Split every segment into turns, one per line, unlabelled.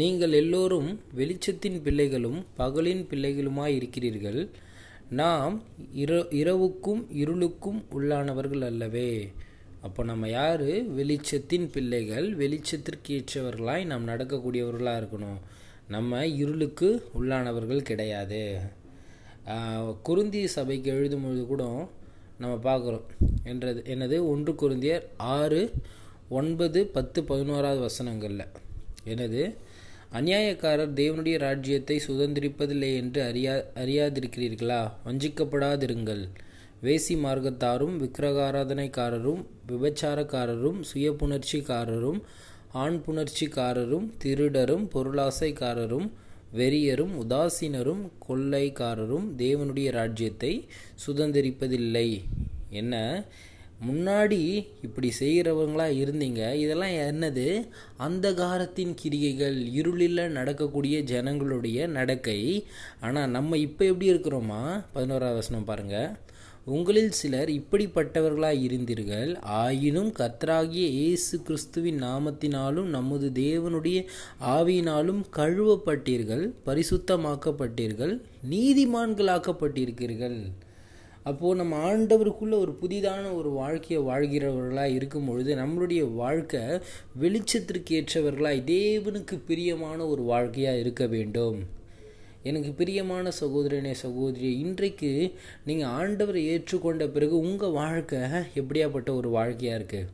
நீங்கள் எல்லோரும் வெளிச்சத்தின் பிள்ளைகளும் பகலின் பிள்ளைகளுமாய் இருக்கிறீர்கள் நாம் இர இரவுக்கும் இருளுக்கும் உள்ளானவர்கள் அல்லவே. அப்போ நம்ம யார்? வெளிச்சத்தின் பிள்ளைகள். வெளிச்சத்திற்கு ஏற்றவர்களாய் நாம் நடக்கக்கூடியவர்களாக இருக்கணும். நம்ம இருளுக்கு உள்ளானவர்கள் கிடையாது. குருந்தி சபைக்கு எழுதும்பொழுது கூட நம்ம பார்க்குறோம். என்றது எனது ஒன்று குருந்தியர் ஆறு ஒன்பது பத்து பதினோராவது வசனங்களில். எனது அநியாயக்காரர் தேவனுடைய ராஜ்யத்தை சுதந்திரிப்பதில்லை என்று அறியா அறியாதிருக்கிறீர்களா? வஞ்சிக்கப்படாதிருங்கள். வேசி மார்க்கத்தாரும் விக்கிரகாராதனைக்காரரும் விபச்சாரக்காரரும் சுய புணர்ச்சிக்காரரும் ஆண் புணர்ச்சிக்காரரும் திருடரும் பொருளாசைக்காரரும் வெறியரும் உதாசீனரும் கொள்ளைக்காரரும் தேவனுடைய ராஜ்யத்தை சுதந்திரிப்பதில்லை. என்ன? முன்னாடி இப்படி செய்கிறவங்களா இருந்தீங்க. இதெல்லாம் என்னது? அந்த காலத்தின் கிரிகைகள் இருளில் நடக்கக்கூடிய ஜனங்களுடைய நடக்கை. ஆனால் நம்ம இப்போ எப்படி இருக்கிறோமா? பதினோராவது வசனம் பாருங்கள் உங்களில் சிலர் இப்படிப்பட்டவர்களாக இருந்தீர்கள். ஆயினும் கர்த்தராகிய இயேசு கிறிஸ்துவின் நாமத்தினாலும் நமது தேவனுடைய ஆவியினாலும் கழுவப்பட்டீர்கள் பரிசுத்தமாக்கப்பட்டீர்கள் நீதிமான்களாக்கப்பட்டிருக்கிறீர்கள். அப்போது நம்ம ஆண்டவருக்குள்ள ஒரு புதிதான ஒரு வாழ்க்கையை வாழ்கிறவர்களாக இருக்கும் பொழுது நம்மளுடைய வாழ்க்கை வெளிச்சத்திற்கு ஏற்றவர்களாய் தேவனுக்கு பிரியமான ஒரு வாழ்க்கையாக இருக்க வேண்டும். எனக்கு பிரியமான சகோதரனே சகோதரி இன்றைக்கு நீங்கள் ஆண்டவரை ஏற்றுக்கொண்ட பிறகு உங்கள் வாழ்க்கை எப்படியாப்பட்ட ஒரு வாழ்க்கையாக இருக்குது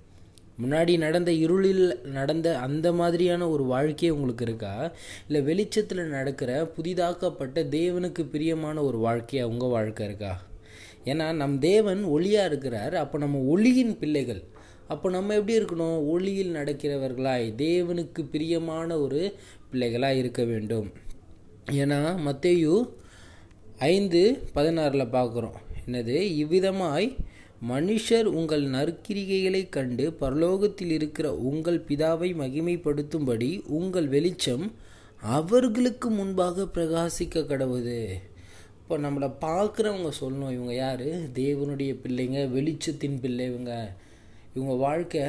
முன்னாடி நடந்த இருளில் நடந்த அந்த மாதிரியான ஒரு வாழ்க்கையே உங்களுக்கு இருக்கா? இல்லை வெளிச்சத்தில் நடக்கிற புதிதாக்கப்பட்ட தேவனுக்கு பிரியமான ஒரு வாழ்க்கையாக உங்கள் வாழ்க்கை இருக்கா? ஏன்னா நம் தேவன் ஒளியாக இருக்கிறார். அப்போ நம்ம ஒளியின் பிள்ளைகள். அப்போ நம்ம எப்படி இருக்கணும்? ஒளியில் நடக்கிறவர்களாய் தேவனுக்கு பிரியமான ஒரு பிள்ளைகளாக இருக்க வேண்டும். ஏன்னா மத்தேயு ஐந்து பதினாறில் பார்க்குறோம். என்னது? இவ்விதமாய் மனுஷர் உங்கள் நற்கிரிகைகளை கண்டு பரலோகத்தில் இருக்கிற உங்கள் பிதாவை மகிமைப்படுத்தும்படி உங்கள் வெளிச்சம் அவர்களுக்கு முன்பாக பிரகாசிக்க கடவுது. இப்போ நம்மளை பார்க்குறவங்க சொல்லணும் இவங்க யார்? தேவனுடைய பிள்ளைங்க வெளிச்சத்தின் பிள்ளை இவங்க. இவங்க வாழ்க்கை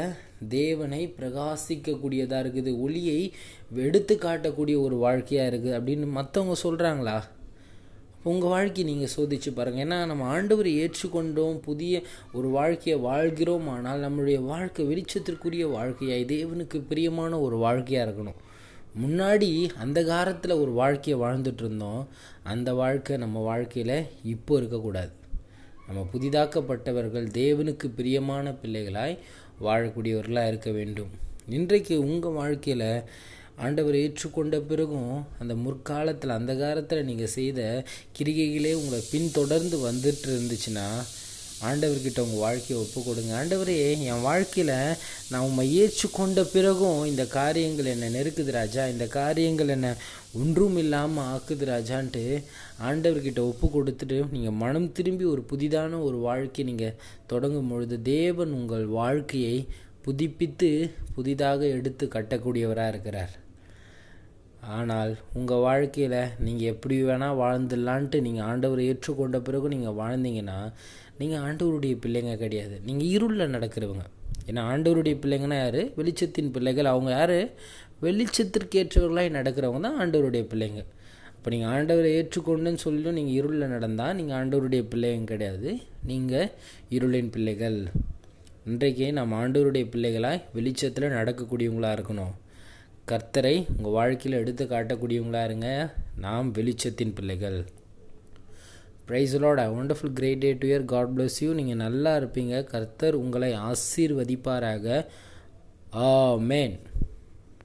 தேவனை பிரகாசிக்கக்கூடியதாக இருக்குது. ஒளியை எடுத்து காட்டக்கூடிய ஒரு வாழ்க்கையாக இருக்குது அப்படின்னு மற்றவங்க சொல்கிறாங்களா உங்கள் வாழ்க்கையை நீங்கள் சோதிச்சு பாருங்கள் ஏன்னா நம்ம ஆண்டவரை ஏற்றுக்கொண்டோம் புதிய ஒரு வாழ்க்கையை வாழ்கிறோம் ஆனால் நம்மளுடைய வாழ்க்கை வெளிச்சத்திற்குரிய வாழ்க்கையாய் தேவனுக்கு பிரியமான ஒரு வாழ்க்கையாக இருக்கணும். முன்னாடி அந்த காலத்தில் ஒரு வாழ்க்கையை வாழ்ந்துட்டு இருந்தோம். அந்த வாழ்க்கை நம்ம வாழ்க்கையில் இப்போ இருக்கக்கூடாது. நம்ம புதிதாக்கப்பட்டவர்கள் தேவனுக்கு பிரியமான பிள்ளைகளாய் வாழக்கூடியவர்களாக இருக்க வேண்டும். இன்றைக்கு உங்கள் வாழ்க்கையில் ஆண்டவர் ஏற்றுக்கொண்ட பிறகும் அந்த முற்காலத்தில் அந்த காலத்தில் நீங்கள் செய்த கிரிகைகளே உங்களை பின்தொடர்ந்து வந்துட்டு இருந்துச்சுன்னா ஆண்டவர்கிட்ட உங்கள் வாழ்க்கையை ஒப்பு கொடுங்க ஆண்டவரே என் வாழ்க்கையில் நான் உண்மை ஏற்றுக்கொண்ட பிறகும் இந்த காரியங்கள் என்னை நெருக்குது ராஜா. இந்த காரியங்கள் என்னை ஒன்றும் இல்லாமல் ஆக்குது ராஜான்ட்டு ஆண்டவர்கிட்ட ஒப்பு கொடுத்துட்டு நீங்கள் மனம் திரும்பி ஒரு புதிதான ஒரு வாழ்க்கை நீங்கள் தொடங்கும் பொழுது தேவன் உங்கள் வாழ்க்கையை புதுப்பித்து புதிதாக எடுத்து கட்டக்கூடியவராக இருக்கிறார். ஆனால் உங்கள் வாழ்க்கையில் நீங்கள் எப்படி வேணால் வாழ்ந்துடலான்ட்டு நீங்கள் ஆண்டவரை ஏற்றுக்கொண்ட பிறகு நீங்கள் வாழ்ந்தீங்கன்னா நீங்கள் ஆண்டவருடைய பிள்ளைங்க கிடையாது. நீங்கள் இருளில் நடக்கிறவங்க. ஏன்னா ஆண்டவருடைய பிள்ளைங்கன்னா யார்? வெளிச்சத்தின் பிள்ளைகள். அவங்க யார்? வெளிச்சத்திற்கேற்றவர்களாக நடக்கிறவங்க தான் ஆண்டவருடைய பிள்ளைங்க. அப்போ நீங்கள் ஆண்டவரை ஏற்றுக்கொண்டுன்னு சொல்லியும் நீங்கள் இருளில் நடந்தால் நீங்கள் ஆண்டவருடைய பிள்ளைங்க கிடையாது. நீங்கள் இருளின் பிள்ளைகள். இன்றைக்கே நம்ம ஆண்டவருடைய பிள்ளைகளாக வெளிச்சத்தில் நடக்கக்கூடியவங்களாக இருக்கணும். கர்த்தரை உங்கள் வாழ்க்கையில் எடுத்து காட்டக்கூடியவங்களாக இருங்க. நாம் வெளிச்சத்தின் பிள்ளைகள். Praise lord I wonderful great day to year God bless you நீங்கள் நல்லா இருப்பீங்க. கர்த்தர் உங்களை ஆசீர்வதிப்பாராக. ஆ மேன்